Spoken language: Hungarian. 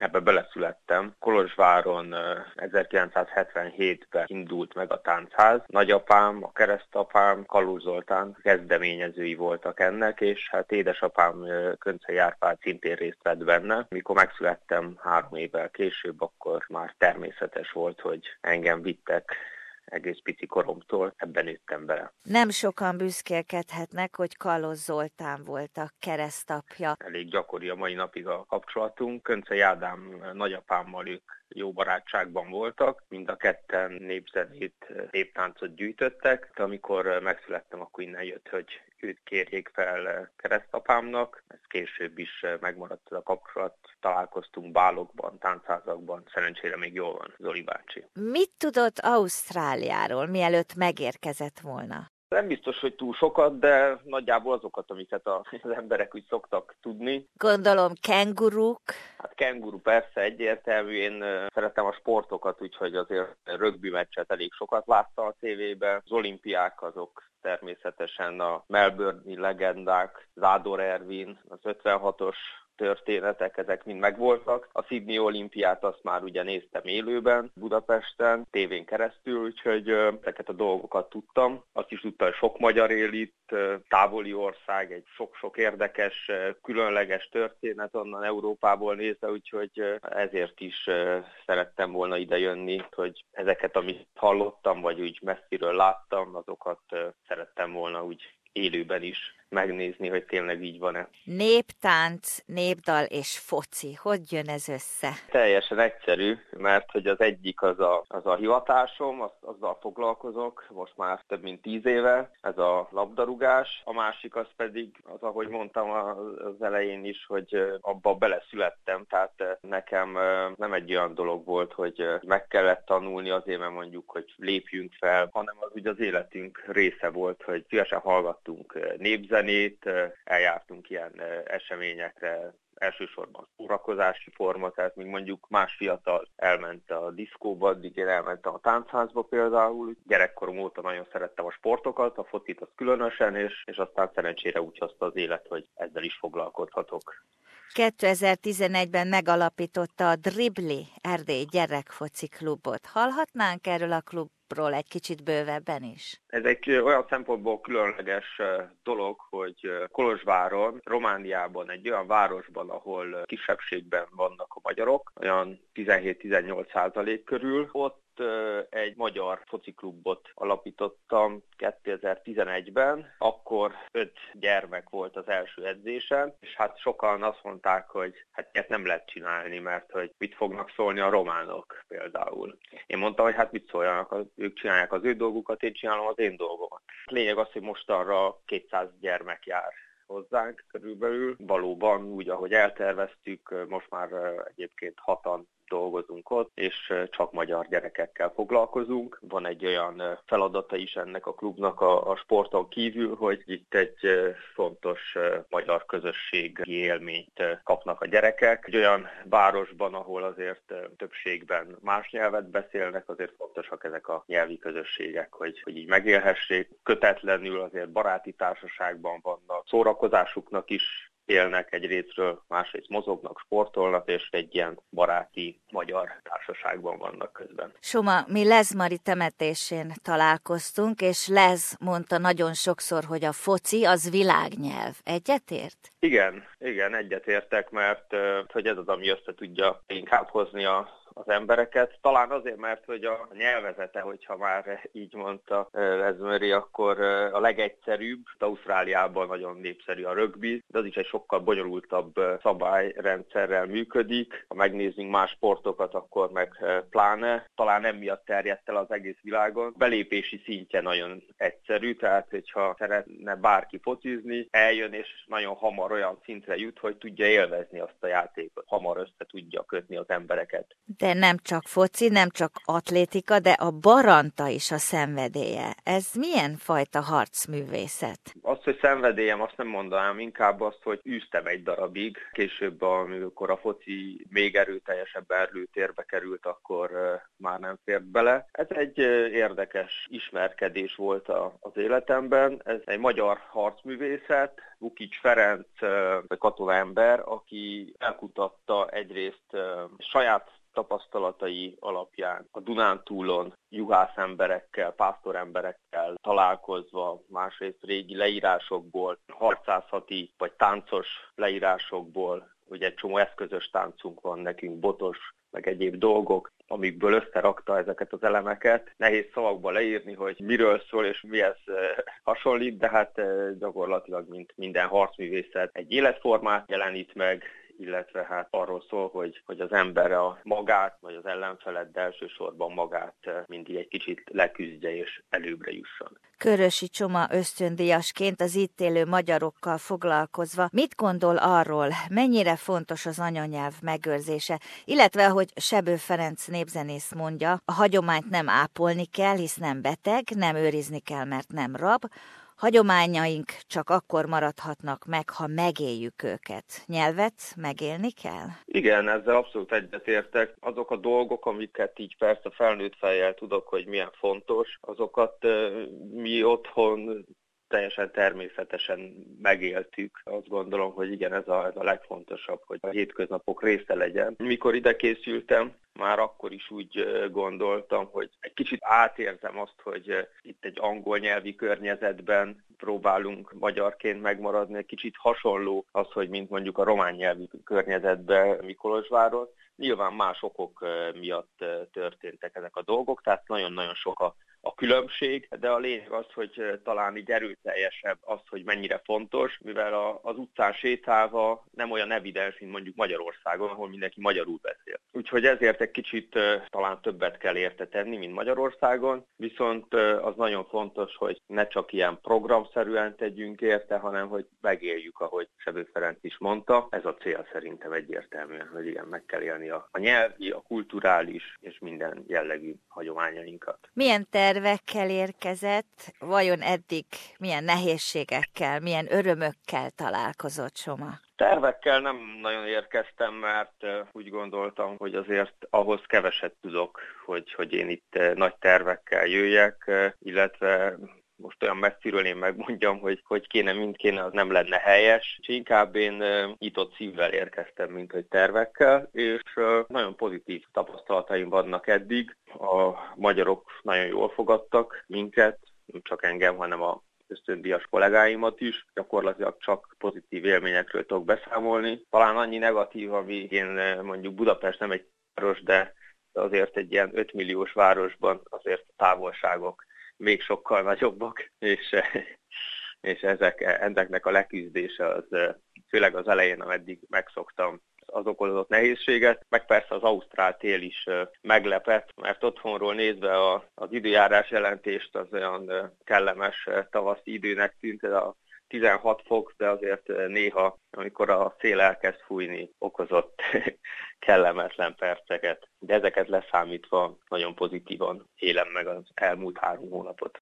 Ebbe beleszülettem. Kolozsváron 1977-ben indult meg a táncház. Nagyapám, a keresztapám, Kalóz Zoltán kezdeményezői voltak ennek, és hát édesapám Köncei Árpád szintén részt vett benne. Mikor megszülettem három évvel később, akkor már természetes volt, hogy engem vittek egész pici koromtól ebben nőttem bele. Nem sokan büszkélkedhetnek, hogy Kalos Zoltán volt a keresztapja. Elég gyakori a mai napig a kapcsolatunk. Könce Ádám nagyapámmal ők jó barátságban voltak, mind a ketten népzenét, néptáncot gyűjtöttek, de amikor megszülettem, akkor innen jött, hogy őt kérjék fel keresztapámnak. Ez később is megmaradt a kapcsolat. Találkoztunk bálokban, táncházakban, szerencsére még jól van Zoli bácsi. Mit tudott Ausztráliáról, mielőtt megérkezett volna? Nem biztos, hogy túl sokat, de nagyjából azokat, amiket az emberek úgy szoktak tudni. Gondolom kenguruk. Hát kenguru persze egyértelmű, én szeretem a sportokat, úgyhogy azért rögbi meccset elég sokat láttam a tévében. Az olimpiák azok természetesen a Melbourne-i legendák, Zádor Ervin, az 56-os történetek, ezek mind megvoltak. A Sydney olimpiát azt már ugye néztem élőben, Budapesten, tévén keresztül, úgyhogy ezeket a dolgokat tudtam. Azt is tudtam, hogy sok magyar él itt, távoli ország, egy sok-sok érdekes, különleges történet onnan Európából nézve, úgyhogy ezért is szerettem volna ide jönni, hogy ezeket, amit hallottam, vagy úgy messziről láttam, azokat szerettem volna úgy élőben is megnézni, hogy tényleg így van-e. Néptánc, népdal és foci, hogy jön ez össze? Teljesen egyszerű, mert hogy az egyik az a, az a hivatásom, az, azzal foglalkozok most már több mint tíz éve, ez a labdarúgás, a másik az pedig az, ahogy mondtam az elején is, hogy abba beleszülettem, tehát nekem nem egy olyan dolog volt, hogy meg kellett tanulni azért, mert mondjuk, hogy lépjünk fel, hanem az ugye az életünk része volt, hogy szívesen hallgattunk népzenét, zenét, eljártunk ilyen eseményekre, elsősorban szórakozási forma, tehát még mondjuk más fiatal elment a diszkóba, addig én elmentem a táncházba például. Gyerekkorom óta nagyon szerettem a sportokat, a focit az különösen, és, és aztán szerencsére úgy hozta az élet, hogy ezzel is foglalkozhatok. 2011-ben megalapította a Dribli Erdély Gyerekfoci Klubot. Hallhatnánk erről a klub ról egy kicsit bővebben is? Ez egy olyan szempontból különleges dolog, hogy Kolozsváron, Romániában, egy olyan városban, ahol kisebbségben vannak a magyarok, olyan 17-18 százalék körül, ott egy magyar fociklubot alapítottam 2011-ben, akkor öt gyermek volt az első edzésen, és hát sokan azt mondták, hogy hát ilyet nem lehet csinálni, mert hogy mit fognak szólni a románok például. Én mondtam, hogy hát mit szóljanak, ők csinálják az ő dolgukat, én csinálom az én dolgomat. Lényeg az, hogy mostanra 200 gyermek jár hozzánk körülbelül. Valóban úgy, ahogy elterveztük, most már egyébként hatan dolgozunk ott, és csak magyar gyerekekkel foglalkozunk. Van egy olyan feladata is ennek a klubnak a, a sporton kívül, hogy itt egy fontos magyar közösségi élményt kapnak a gyerekek. Egy olyan városban, ahol azért többségben más nyelvet beszélnek, azért fontosak ezek a nyelvi közösségek, hogy, hogy így megélhessék. Kötetlenül azért baráti társaságban vannak, szórakozásuknak is élnek egy részről, másrészt mozognak, sportolnak, és egy ilyen baráti magyar társaságban vannak közben. Soma, mi Lezmari temetésén találkoztunk, és Lez mondta nagyon sokszor, hogy a foci az világnyelv. Egyetért? Igen, igen, egyetértek, mert hogy ez az, ami össze tudja inkább hozni a az embereket. Talán azért, mert hogy a nyelvezete, hogyha már így mondta Lesmeri, akkor a legegyszerűbb. Ausztráliában nagyon népszerű a rögbi, de az is egy sokkal bonyolultabb szabályrendszerrel működik. Ha megnézzünk más sportokat, akkor meg pláne. Talán emiatt terjedt el az egész világon. Belépési szintje nagyon egyszerű, tehát hogyha szeretne bárki focizni, eljön és nagyon hamar olyan szintre jut, hogy tudja élvezni azt a játékot. Hamar össze tudja kötni az embereket. De nem csak foci, nem csak atlétika, de a baranta is a szenvedélye. Ez milyen fajta harcművészet? Azt, hogy szenvedélyem, azt nem mondanám, inkább azt, hogy űztem egy darabig. Később, amikor a foci még erőteljesebb erlőtérbe került, akkor már nem fért bele. Ez egy érdekes ismerkedés volt az életemben. Ez egy magyar harcművészet, Vukic Ferenc, vagy katona ember, aki elkutatta egyrészt saját tapasztalatai alapján a Dunántúlon juhász emberekkel, pásztor emberekkel találkozva, másrészt régi leírásokból, harcászati vagy táncos leírásokból, hogy egy csomó eszközös táncunk van nekünk, botos, meg egyéb dolgok, amikből összerakta ezeket az elemeket. Nehéz szavakba leírni, hogy miről szól és mihez hasonlít, de hát gyakorlatilag, mint minden harcművészet, egy életformát jelenít meg, illetve hát arról szól, hogy, hogy az ember a magát, vagy az ellenfelet, de elsősorban magát eh, mindig egy kicsit leküzdje és előbbre jusson. Körösi Csoma ösztöndíjasként az itt élő magyarokkal foglalkozva mit gondol arról, mennyire fontos az anyanyelv megőrzése, illetve, hogy Sebő Ferenc népzenész mondja, a hagyományt nem ápolni kell, hisz nem beteg, nem őrizni kell, mert nem rab, Hagyományaink csak akkor maradhatnak meg, ha megéljük őket. Nyelvet megélni kell? Igen, ezzel abszolút egyetértek. Azok a dolgok, amiket így persze felnőtt fejjel tudok, hogy milyen fontos, azokat mi otthon teljesen természetesen megéltük. Azt gondolom, hogy igen, ez a, ez a legfontosabb, hogy a hétköznapok része legyen. Mikor ide készültem, már akkor is úgy gondoltam, hogy egy kicsit átérzem azt, hogy itt egy angol nyelvi környezetben próbálunk magyarként megmaradni, egy kicsit hasonló az, hogy mint mondjuk a román nyelvi környezetben Mikolosváron. Nyilván más okok miatt történtek ezek a dolgok, tehát nagyon-nagyon sok a a különbség, de a lényeg az, hogy talán így erőteljesebb az, hogy mennyire fontos, mivel a, az utcán sétálva nem olyan evidens, mint mondjuk Magyarországon, ahol mindenki magyarul beszél. Úgyhogy ezért egy kicsit talán többet kell érte tenni, mint Magyarországon, viszont az nagyon fontos, hogy ne csak ilyen programszerűen tegyünk érte, hanem hogy megéljük, ahogy Sebő Ferenc is mondta. Ez a cél szerintem egyértelműen, hogy igen, meg kell élni a, a nyelvi, a kulturális és minden jellegű hagyományainkat. Milyen te tervekkel érkezett, vajon eddig milyen nehézségekkel, milyen örömökkel találkozott Soma? Tervekkel nem nagyon érkeztem, mert úgy gondoltam, hogy azért ahhoz keveset tudok, hogy, hogy én itt nagy tervekkel jöjjek, illetve most olyan messziről én megmondjam, hogy hogy kéne, mint kéne, az nem lenne helyes. És inkább én nyitott szívvel érkeztem, mint hogy tervekkel, és nagyon pozitív tapasztalataim vannak eddig. A magyarok nagyon jól fogadtak minket, nem csak engem, hanem a ösztöndíjas kollégáimat is, gyakorlatilag csak pozitív élményekről tudok beszámolni. Talán annyi negatív, ami én mondjuk Budapest nem egy város, de azért egy ilyen 5 milliós városban azért a távolságok még sokkal nagyobbak, és, és ezek, ezeknek a leküzdése az főleg az elején, ameddig megszoktam, az okozott nehézséget, meg persze az Ausztrál tél is meglepett, mert otthonról nézve a, az időjárás jelentést az olyan kellemes tavaszi időnek tűnt, a 16 fok, de azért néha, amikor a szél elkezd fújni, okozott kellemetlen perceket. De ezeket leszámítva nagyon pozitívan élem meg az elmúlt három hónapot.